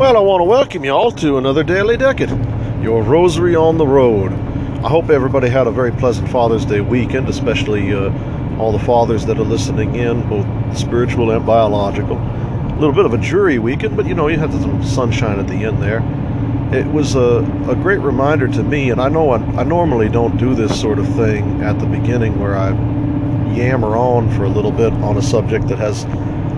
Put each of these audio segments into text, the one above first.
Well, I want to welcome you all to another Daily Decade, your rosary on the road. I hope everybody had a very pleasant Father's Day weekend, especially uh, all the fathers that are listening in, both spiritual and biological. A little bit of a jury weekend, but you know, you had some sunshine at the end there. It was a, a great reminder to me, and I know I, I normally don't do this sort of thing at the beginning where I yammer on for a little bit on a subject that has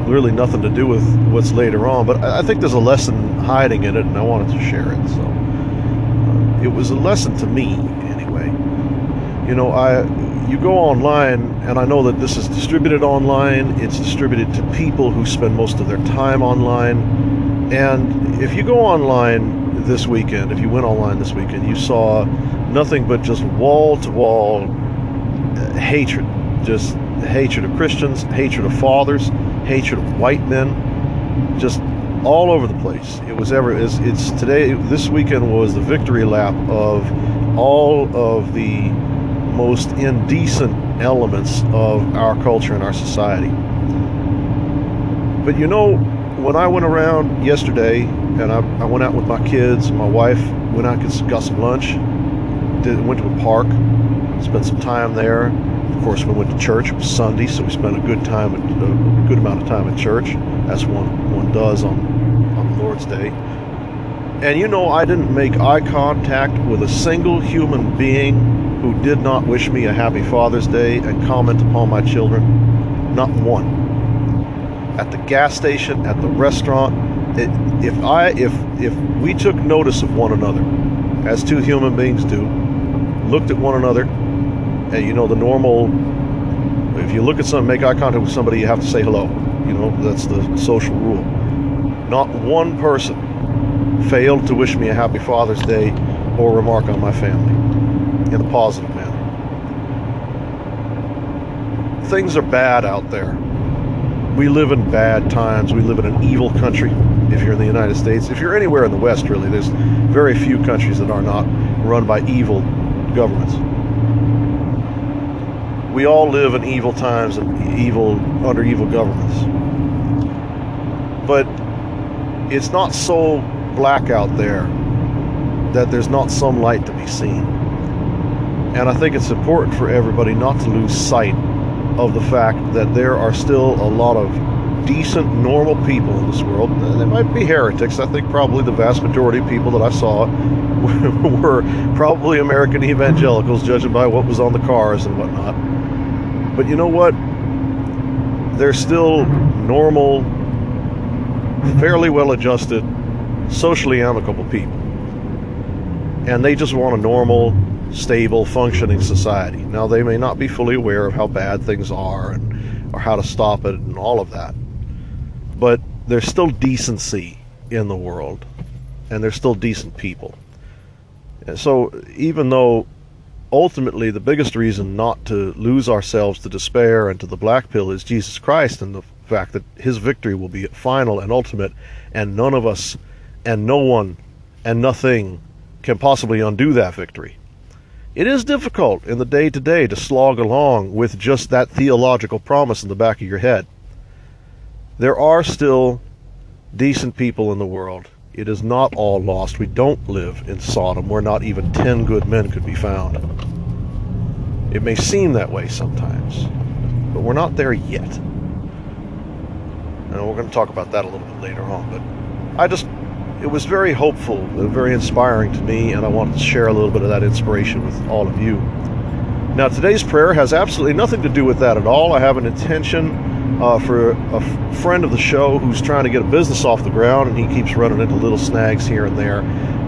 really nothing to do with what's later on. But I think there's a lesson hiding in it, and I wanted to share it. So uh, it was a lesson to me, anyway. You know, I you go online, and I know that this is distributed online. It's distributed to people who spend most of their time online. And if you go online this weekend, if you went online this weekend, you saw nothing but just wall to wall hatred, just hatred of Christians, hatred of fathers, hatred of white men, just all over the place. It was ever it's, it's today this weekend was the victory lap of all of the most indecent elements of our culture and our society. But you know, when I went around yesterday and I, I went out with my kids, my wife went out and got some lunch, did, went to a park, spent some time there, of course, we went to church. It was Sunday, so we spent a good time, a good amount of time at church, as one one does on on Lord's Day. And you know, I didn't make eye contact with a single human being who did not wish me a happy Father's Day and comment upon my children. Not one. At the gas station, at the restaurant, it, if I if if we took notice of one another, as two human beings do, looked at one anher and you know the normal if you look at something make eye contact with somebody you have to say hello. You know that's the social rule. Not one person failed to wish me a happy father's day or remark on my family in a positive manner. Things are bad out there. We live in bad times. We live in an evil country if you're in the united states. If you're anywhere in the west really there's very few countries that are not run by evil governments we all live in evil times and evil under evil governments. But it's not so black out there that there's not some light to be seen. And I think it's important for everybody not to lose sight of the fact that there are still a lot of decent, normal people in this world. They might be heretics. I think probably the vast majority of people that I saw were probably American evangelicals, judging by what was on the cars and whatnot. But you know what? They're still normal, fairly well adjusted, socially amicable people. And they just want a normal, stable, functioning society. Now, they may not be fully aware of how bad things are and, or how to stop it and all of that. But there's still decency in the world, and there's still decent people. And so, even though ultimately the biggest reason not to lose ourselves to despair and to the black pill is Jesus Christ and the fact that his victory will be final and ultimate and none of us and no one and nothing can possibly undo that victory. It is difficult in the day to day to slog along with just that theological promise in the back of your head. There are still decent people in the world. It is not all lost. We don't live in Sodom where not even ten good men could be found. It may seem that way sometimes, but we're not there yet. And we're going to talk about that a little bit later on. But I just, it was very hopeful, very inspiring to me, and I wanted to share a little bit of that inspiration with all of you. Now, today's prayer has absolutely nothing to do with that at all. I have an intention uh, for a f- friend of the show who's trying to get a business off the ground, and he keeps running into little snags here and there.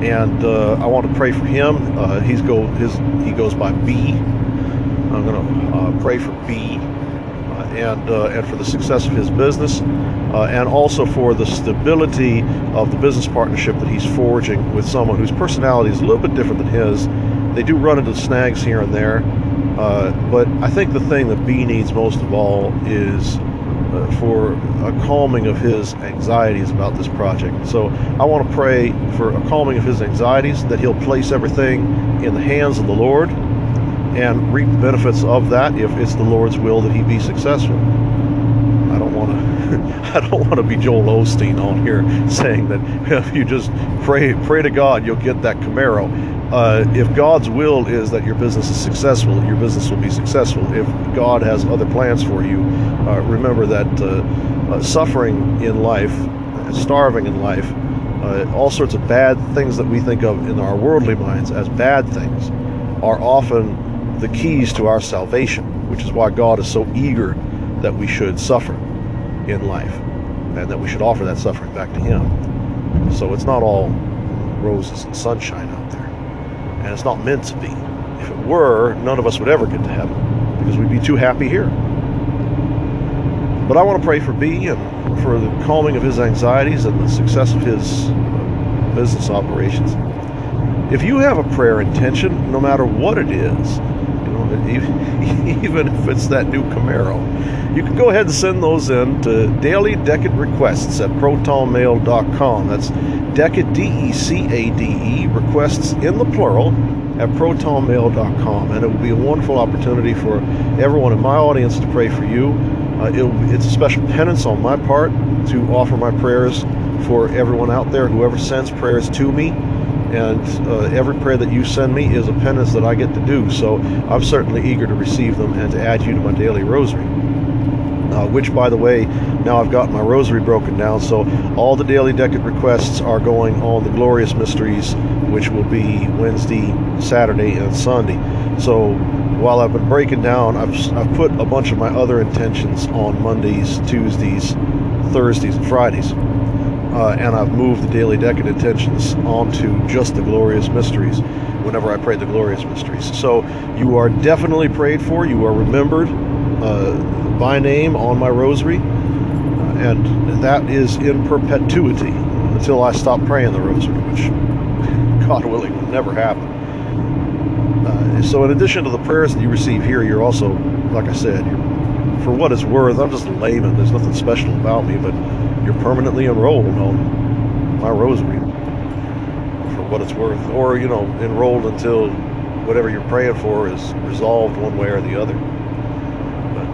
And uh, I want to pray for him. Uh, he's go his he goes by B. I'm going to uh, pray for B. Uh, and uh, and for the success of his business, and also for the stability of the business partnership that he's forging with someone whose personality is a little bit different than his. They do run into snags here and there, but I think the thing that B needs most of all is uh, for a calming of his anxieties about this project. So I want to pray for a calming of his anxieties, that he'll place everything in the hands of the Lord and reap the benefits of that if it's the Lord's will that he be successful. I don't want want to I don't want to be Joel Osteen on here saying that if you just pray pray to God you'll get that Camaro. Uh, if God's will is that your business is successful, your business will be successful. If God has other plans for you, uh, remember that uh, uh suffering in life, starving in life, uh, all sorts of bad things that we think of in our worldly minds as bad things are often the keys to our salvation, which is why God is so eager that we should suffer in life and that we should offer that suffering back to Him. So it's not all roses and sunshine out there. And it's not meant to be. If it were, none of us would ever get to heaven because we'd be too happy here. But I want to pray for B and for the calming of his anxieties and the success of his uh, business operations. If you have a prayer intention, no matter what it is, even if it's that new Camaro, you can go ahead and send those in to daily decade requests at protonmail.com. That's decade, D E C A D E, requests in the plural at protonmail.com. And it will be a wonderful opportunity for everyone in my audience to pray for you uh, it's a special penance on my part to offer my prayers for everyone out there, whoever sends prayers to me. And uh, every prayer that you send me is a penance that I get to do. So I'm certainly eager to receive them and to add you to my daily rosary. Uh, which, by the way, now I've got my rosary broken down. So all the daily decade requests are going on the Glorious Mysteries, which will be Wednesday, Saturday, and Sunday. So while I've been breaking down, I've, I've put a bunch of my other intentions on Mondays, Tuesdays, Thursdays, and Fridays. Uh, and I've moved the daily decade intentions onto just the glorious mysteries whenever I pray the glorious mysteries. So you are definitely prayed for, you are remembered uh, by name on my rosary, uh, and that is in perpetuity until I stop praying the rosary, which God willing will never happen. Uh, so, in addition to the prayers that you receive here, you're also, like I said, for what it's worth, I'm just a layman. There's nothing special about me, but you're permanently enrolled on my rosary for what it's worth, or you know, enrolled until whatever you're praying for is resolved one way or the other. But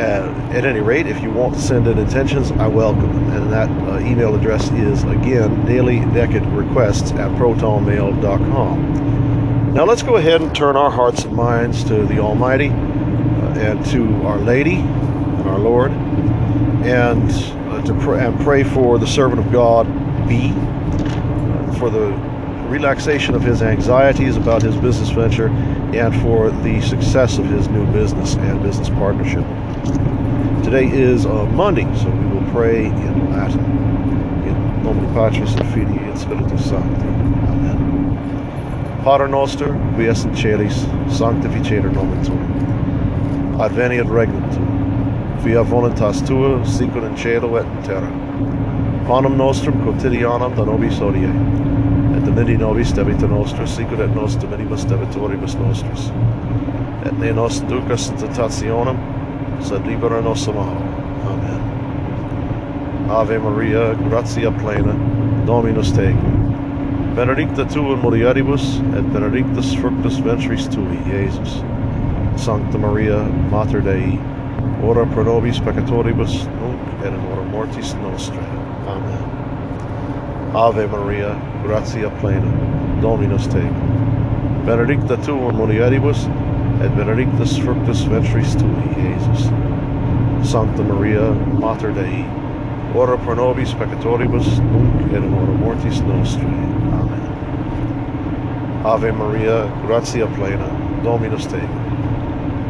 uh, at any rate, if you want to send in intentions, I welcome them, and that uh, email address is again daily decade requests at protonmail.com. Now let's go ahead and turn our hearts and minds to the Almighty uh, and to Our Lady and our Lord, and to pray and pray for the servant of God, B, for the relaxation of his anxieties about his business venture, and for the success of his new business and business partnership. Today is uh, Monday, so we will pray in Latin. In nomine Patris et Filii et Spiritus Sancti. Amen. Pater noster, qui es in celis, sanctificetur nomen tuum. Adveniat regnum tuum. via voluntas tua, sicur in cielo et in terra. Panem nostrum quotidianum da nobis odie, et dimini nobis debita nostra, sicur et nos diminibus debitoribus nostris. Et ne nos ducas tentationem, sed libera nos amaro. Amen. Ave Maria, gratia plena, Dominus tecum. Benedicta tu in mulieribus, et benedictus fructus ventris tui, Iesus. Sancta Maria, Mater Dei, ora pro nobis peccatoribus, nunc et in hora mortis nostrae. Amen. Ave Maria, gratia plena, Dominus tecum. Benedicta tu in mulieribus, et benedictus fructus ventris tui, Iesus. Sancta Maria, Mater Dei, ora pro nobis peccatoribus, nunc et in hora mortis nostrae. Ave Maria, gratia plena, Dominus tecum.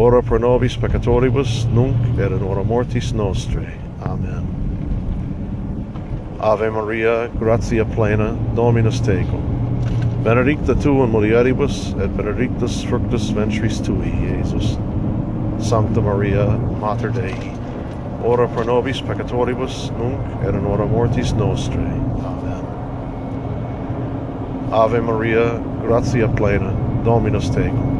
ora pro nobis peccatoribus, nunc et in hora mortis nostrae. Amen. Ave Maria, gratia plena, Dominus tecum. Benedicta tu in mulieribus, et benedictus fructus ventris tui, Jesus. Sancta Maria, Mater Dei, ora pro nobis peccatoribus, nunc et in hora mortis nostrae. Amen. Ave Maria, gratia plena, Dominus tecum.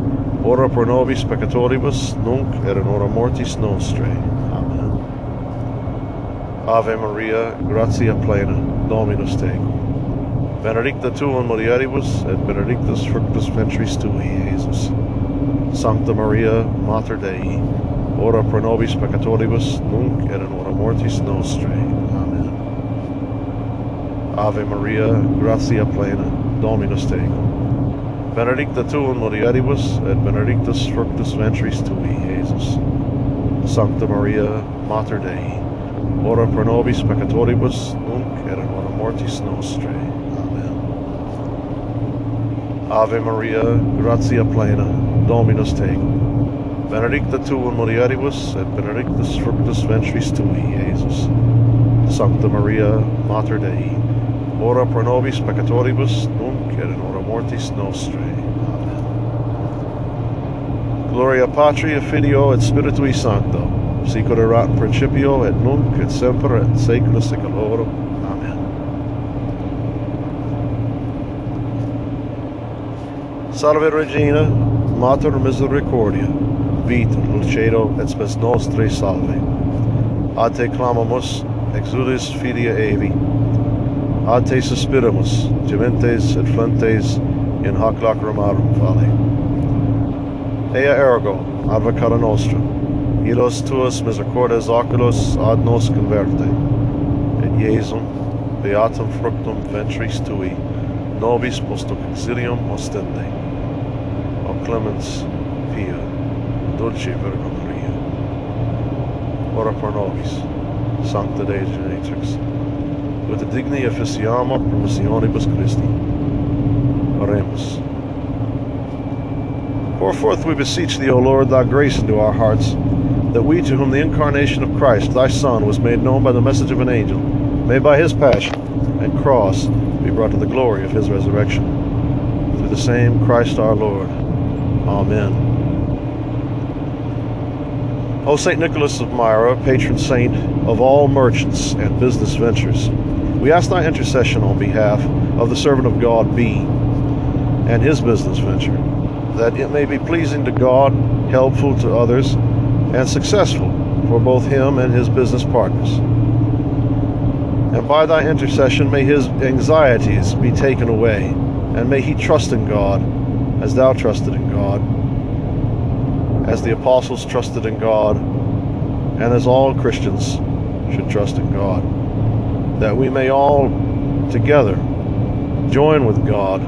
ora pro nobis peccatoribus, nunc et in hora mortis nostrae. Amen. Ave Maria, gratia plena, Dominus tecum. Benedicta tu in mulieribus, et benedictus fructus ventris tui, Iesus. Sancta Maria, Mater Dei, ora pro nobis peccatoribus, nunc et in hora mortis nostrae. Amen. Ave Maria, gratia plena, Dominus tecum. Benedicta tu in mulieribus, et benedictus fructus ventris tui, Iesus. Sancta Maria, Mater Dei, ora pro nobis peccatoribus, nunc et in hora mortis nostrae. Amen. Ave Maria, gratia plena, Dominus tecum. Benedicta tu in mulieribus, et benedictus fructus ventris tui, Iesus. Sancta Maria, Mater Dei, ora pro nobis peccatoribus, nunc et in hora mortis. Amen. Gloria Patri, et Filio, et Spiritui Sancto, sicut erat principio, et nunc, et semper, et saecula saeculorum. Amen. Salve Regina, Mater Misericordia, vita, dulcedo, et spes nostre salve. A te clamamus, exulis filia Evi, a te suspiramus, gementes et flentes in hoc lacrimarum vale. Ea ergo, advocata nostra, ilos tuos misericordes oculos ad nos converte, et Iesum, beatum fructum ventris tui, nobis post hoc exilium ostende. O clemens, Pia, dulce Virgo Maria, ora pro nobis, Sancta Dei Genetrix, with the digni officiamo promissionibus Christi. Oremus. Pour forth, we beseech thee, O Lord, thy grace into our hearts, that we to whom the incarnation of Christ, thy Son, was made known by the message of an angel, may by his passion and cross be brought to the glory of his resurrection. Through the same Christ our Lord. Amen. O St. Nicholas of Myra, patron saint of all merchants and business ventures, we ask thy intercession on behalf of the servant of God B and his business venture, that it may be pleasing to God, helpful to others, and successful for both him and his business partners. And by thy intercession may his anxieties be taken away, and may he trust in God as thou trusted in God, as the apostles trusted in God, and as all Christians should trust in God, that we may all together join with God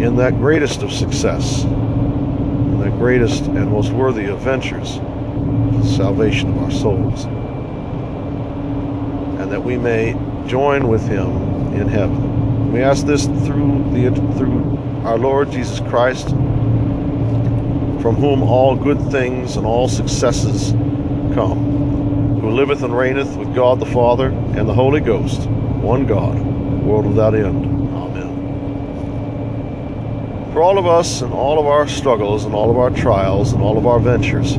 in that greatest of success, in that greatest and most worthy of ventures, the salvation of our souls, and that we may join with Him in heaven. We ask this through the through our Lord Jesus Christ, from whom all good things and all successes come, who liveth and reigneth with God the Father and the Holy Ghost, one God, world without end. Amen. For all of us and all of our struggles and all of our trials and all of our ventures,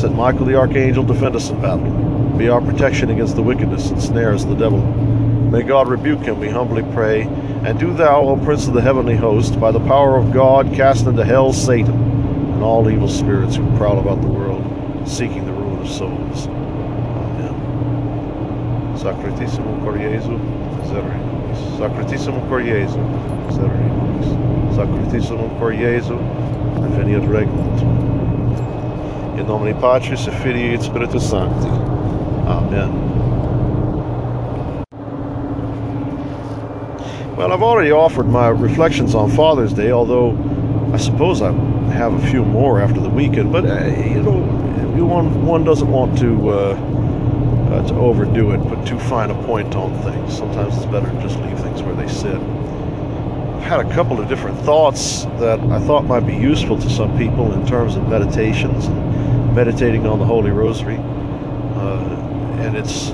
St. Michael the Archangel defend us in battle. Be our protection against the wickedness and snares of the devil. May God rebuke him, we humbly pray. And do thou, O Prince of the heavenly host, by the power of God, cast into hell Satan and all evil spirits who prowl about the world, seeking the ruin of souls. Amen. Sacratissimum cor Jesu, miserere nobis. Sacratissimum cor Jesu, miserere nobis. Sacratissimum cor Jesu, veniat regnum tuum. In nomine Patris et Filii et Spiritus Sancti. Amen. Well, I've already offered my reflections on Father's Day, although I suppose I have a few more after the weekend. But uh, you know, one one doesn't want to uh, uh, to overdo it, put too fine a point on things. Sometimes it's better to just leave things where they sit. I've had a couple of different thoughts that I thought might be useful to some people in terms of meditations and meditating on the Holy Rosary. Uh, and it's,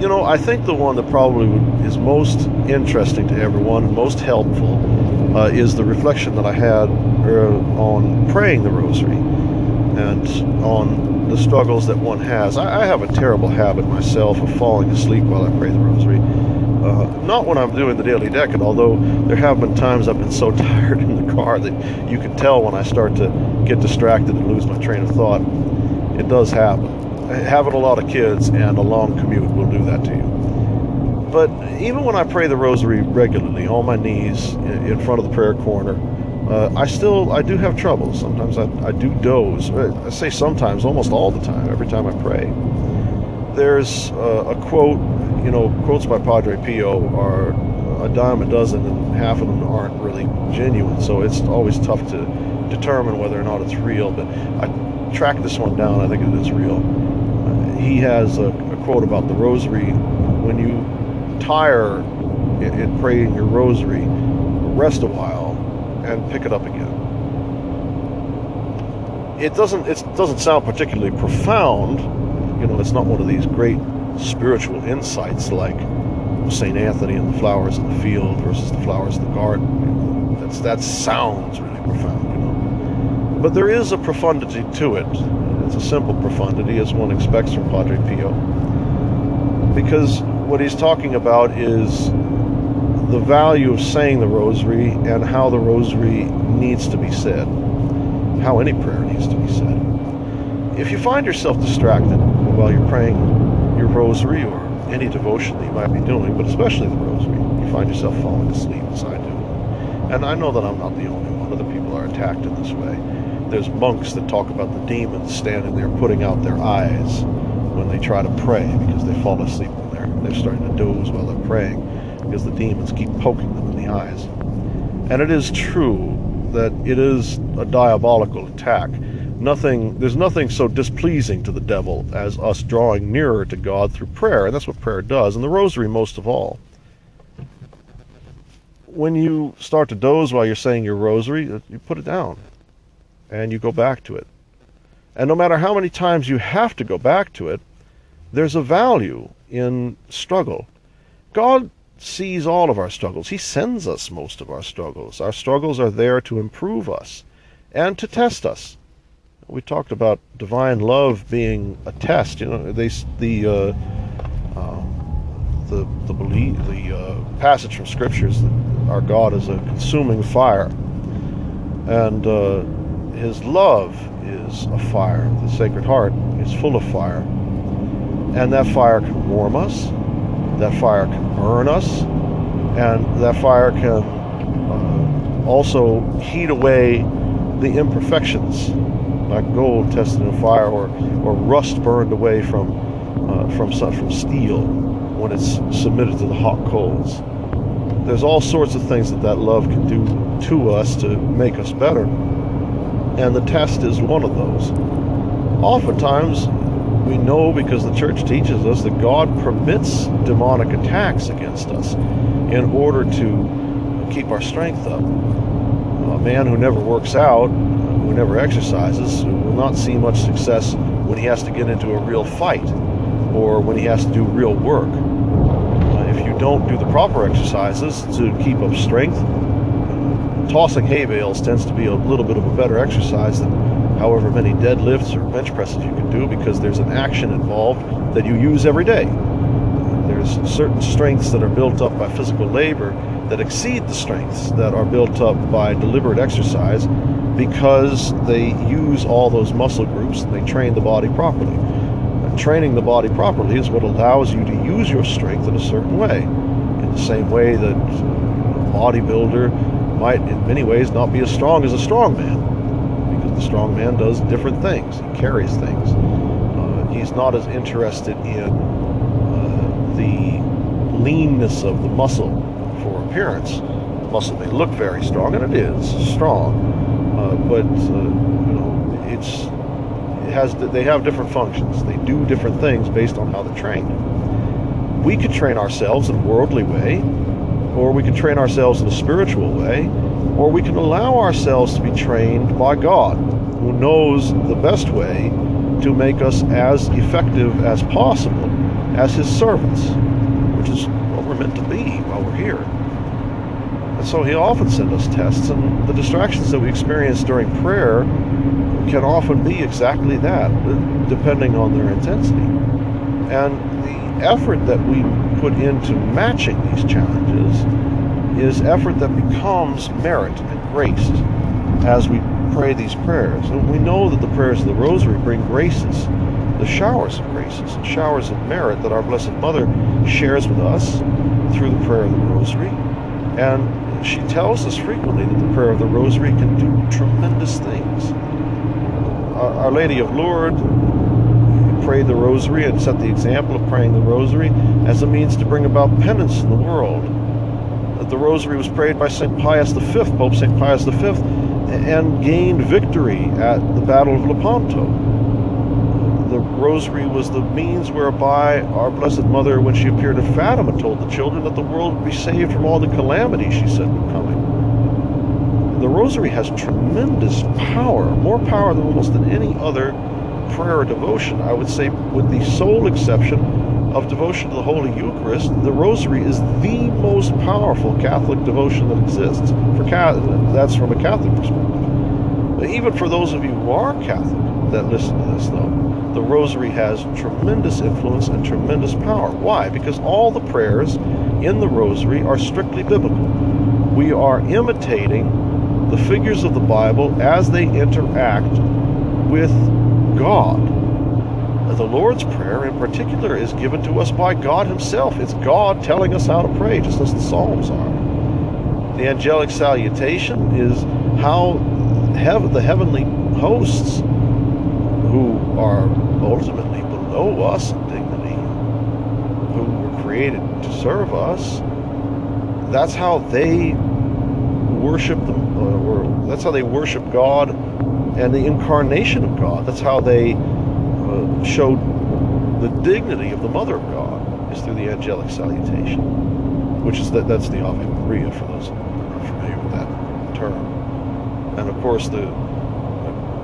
you know, I think the one that probably is most interesting to everyone, most helpful, uh, is the reflection that I had uh, on praying the Rosary and on the struggles that one has. I, I, have a terrible habit myself of falling asleep while I pray the Rosary. Uh, not when I'm doing the daily decade, although there have been times I've been so tired in the car that you can tell when I start to get distracted and lose my train of thought. It does happen. Having a lot of kids and a long commute will do that to you. But even when I pray the rosary regularly on my knees in front of the prayer corner, uh, I still I do have trouble. Sometimes I, I do doze. I say sometimes, almost all the time, every time I pray. There's uh, a quote, you know, quotes by Padre Pio are a dime a dozen, and half of them aren't really genuine. So it's always tough to determine whether or not it's real. But I tracked this one down. I think it is real. Uh, he has a, a, quote about the Rosary. When you tire in, in praying your Rosary, rest a while and pick it up again. It doesn't it doesn't sound particularly profound. You know, it's not one of these great spiritual insights like St. Anthony and the flowers in the field versus the flowers in the garden. That's that sounds really profound, you know. But there is a profundity to it. It's a simple profundity as one expects from Padre Pio. Because what he's talking about is the value of saying the rosary and how the rosary needs to be said, how any prayer needs to be said. If you find yourself distracted while you're praying your rosary or any devotion that you might be doing, but especially the rosary, you find yourself falling asleep as I do. And I know that I'm not the only one. Other people are attacked in this way. There's monks that talk about the demons standing there putting out their eyes when they try to pray because they fall asleep when they're, they're starting to doze while they're praying because the demons keep poking them in the eyes. And it is true that it is a diabolical attack. Nothing there's nothing so displeasing to the devil as us drawing nearer to God through prayer, and that's what prayer does, and the rosary most of all. When you start to doze while you're saying your rosary, uh, you put it down and you go back to it. And no matter how many times you have to go back to it, there's a value in struggle. God sees all of our struggles. He sends us most of our struggles. Our struggles are there to improve us and to test us. We talked about divine love being a test. You know, they the uh, um, the the belief the uh, passage from scriptures that our God is a consuming fire, and uh, His love is a fire. The Sacred Heart is full of fire, and that fire can warm us that fire can burn us, and that fire can uh, also heat away the imperfections, like gold tested in fire, or, or rust burned away from uh, from from steel when it's submitted to the hot coals. There's all sorts of things that that love can do to us to make us better, and the test is one of those. Oftentimes, we know because the church teaches us that God permits demonic attacks against us in order to keep our strength up. A man who never works out, who never exercises, will not see much success when he has to get into a real fight or when he has to do real work. Uh, if you don't do the proper exercises to keep up strength, tossing hay bales tends to be a little bit of a better exercise than however many deadlifts or bench presses you can do because there's an action involved that you use every day. There's certain strengths that are built up by physical labor that exceed the strengths that are built up by deliberate exercise because they use all those muscle groups and they train the body properly. Training the body properly is what allows you to use your strength in a certain way. In the same way that a bodybuilder might, in many ways, not be as strong as a strong man the strong man does different things. He carries things. Uh, he's not as interested in uh, the leanness of the muscle for appearance. The muscle may look very strong, and it is strong, uh, but uh, you know it's it has they have different functions. They do different things based on how they're trained. We could train ourselves in a worldly way or we could train ourselves in a spiritual way, or we can allow ourselves to be trained by God, who knows the best way to make us as effective as possible as His servants, which is what we're meant to be while we're here. And so He often sends us tests, and the distractions that we experience during prayer can often be exactly that, depending on their intensity. And the effort that we put into matching these challenges is effort that becomes merit and grace as we pray these prayers. And we know that the prayers of the Rosary bring graces, the showers of graces, and showers of merit that our Blessed Mother shares with us through the prayer of the Rosary. And she tells us frequently that the prayer of the Rosary can do tremendous things. Our Lady of Lourdes prayed the Rosary and set the example of praying the Rosary as a means to bring about penance in the world. The Rosary was prayed by St. Pius V, Pope St. Pius V, and gained victory at the Battle of Lepanto. The Rosary was the means whereby our Blessed Mother, when she appeared at Fatima, told the children that the world would be saved from all the calamities she said were coming the rosary has tremendous power, more power than almost than any other prayer or devotion. I would say, with the sole exception of devotion to the Holy Eucharist, the rosary is the most powerful Catholic devotion that exists. For Catholic, that's from a Catholic perspective. But even for those of you who are Catholic that listen to this, though, the rosary has tremendous influence and tremendous power. Why? Because all the prayers in the rosary are strictly biblical. We are imitating the figures of the Bible as they interact with God. The Lord's Prayer, in particular, is given to us by God Himself. It's God telling us how to pray, just as the Psalms are. The angelic salutation is how the heavenly hosts, who are ultimately below us in dignity, who were created to serve us, that's how they worship them, uh, or that's how they worship God and the incarnation of God. That's how they showed the dignity of the Mother of God is through the angelic salutation, which is that that's the Ave Maria for those who are familiar with that term. And of course, the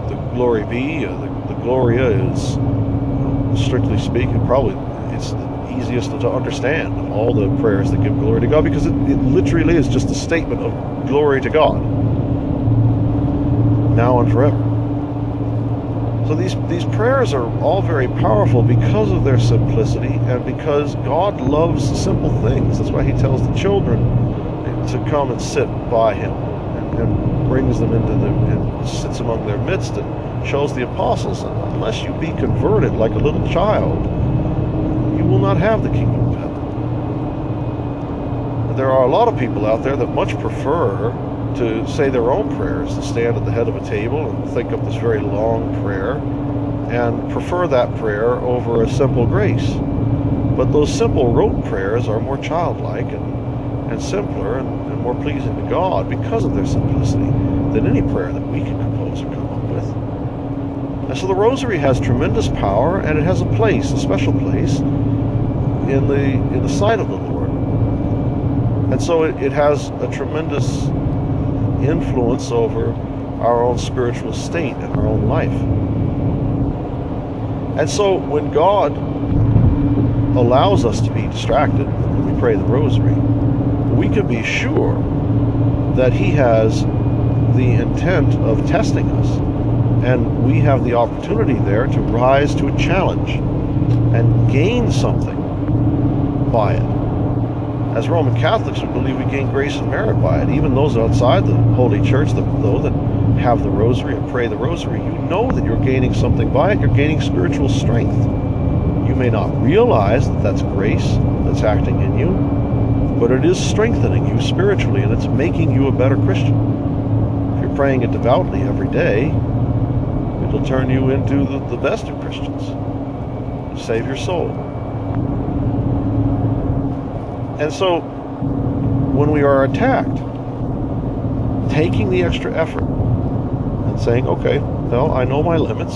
the, Glory be, uh, the, the Gloria is, uh, strictly speaking, probably it's the easiest to understand of all the prayers that give glory to God because it, it literally is just a statement of glory to God now and forever. So these, these prayers are all very powerful because of their simplicity and because God loves simple things. That's why he tells the children to come and sit by him and, and brings them into the and sits among their midst and shows the apostles unless you be converted like a little child, you will not have the kingdom of heaven. There are a lot of people out there that much prefer to say their own prayers, to stand at the head of a table and think up this very long prayer, and prefer that prayer over a simple grace. But those simple rote prayers are more childlike and, and simpler and, and more pleasing to God because of their simplicity than any prayer that we can compose or come up with. And so the rosary has tremendous power and it has a place, a special place, in the in the sight of the Lord. And so it, it has a tremendous influence over our own spiritual state and our own life. And so when God allows us to be distracted when we pray the rosary, we can be sure that He has the intent of testing us. And we have the opportunity there to rise to a challenge and gain something by it. As Roman Catholics, we believe we gain grace and merit by it. Even those outside the Holy Church, though, that have the rosary and pray the rosary, you know that you're gaining something by it. You're gaining spiritual strength. You may not realize that that's grace that's acting in you, but it is strengthening you spiritually and it's making you a better Christian. If you're praying it devoutly every day, it'll turn you into the, the best of Christians. Save your soul. And so when we are attacked, taking the extra effort and saying, okay, well, I know my limits.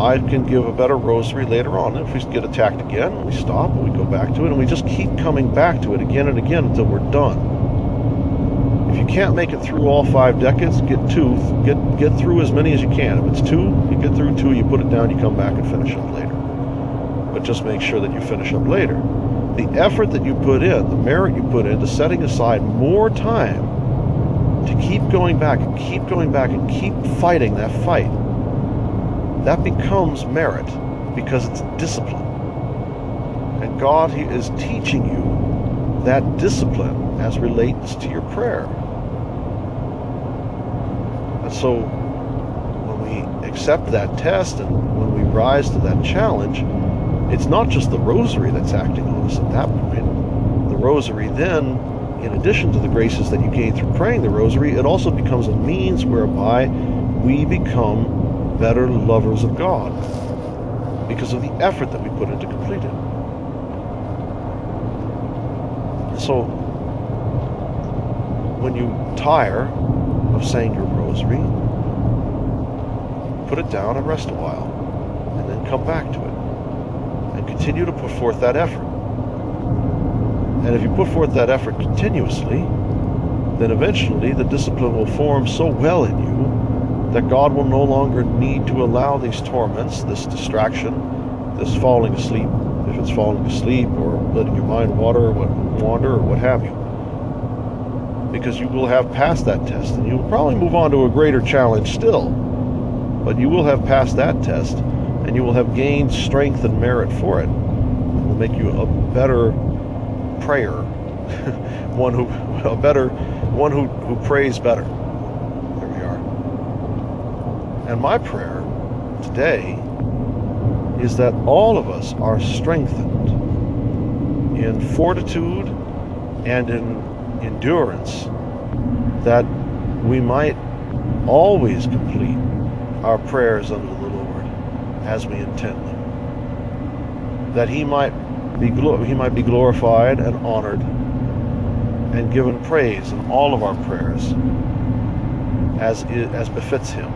I can give a better rosary later on. If we get attacked again, we stop and we go back to it, and we just keep coming back to it again and again until we're done. If you can't make it through all five decades, get two. Get get through as many as you can. If it's two, you get through two, you put it down, you come back and finish up later. But just make sure that you finish up later. The effort that you put in, the merit you put into setting aside more time to keep going back and keep going back and keep fighting that fight that becomes merit because it's discipline. And God he is teaching you that discipline as relates to your prayer. And so when we accept that test and when we rise to that challenge, it's not just the rosary that's acting on us at that point. The rosary then, in addition to the graces that you gain through praying the rosary, it also becomes a means whereby we become better lovers of God because of the effort that we put into completing it. So, when you tire of saying your rosary, put it down and rest a while, and then come back to it, continue to put forth that effort. And if you put forth that effort continuously, then eventually the discipline will form so well in you that God will no longer need to allow these torments, this distraction, this falling asleep, if it's falling asleep or letting your mind wander or wander or what have you. Because you will have passed that test and you will probably move on to a greater challenge still. But you will have passed that test and you will have gained strength and merit for it. It will make you a better prayer, one who a better one who, who prays better. There we are. And my prayer today is that all of us are strengthened in fortitude and in endurance, that we might always complete our prayers Lord as we intend them. That He might be He might be glorified and honored and given praise in all of our prayers as as befits Him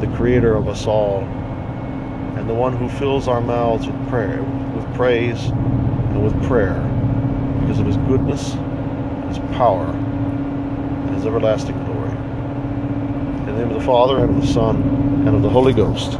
the creator of us all, and the one who fills our mouths with prayer, with praise and with prayer, because of his goodness, his power, and his everlasting glory. In the name of the Father, and of the Son, and of the Holy Ghost.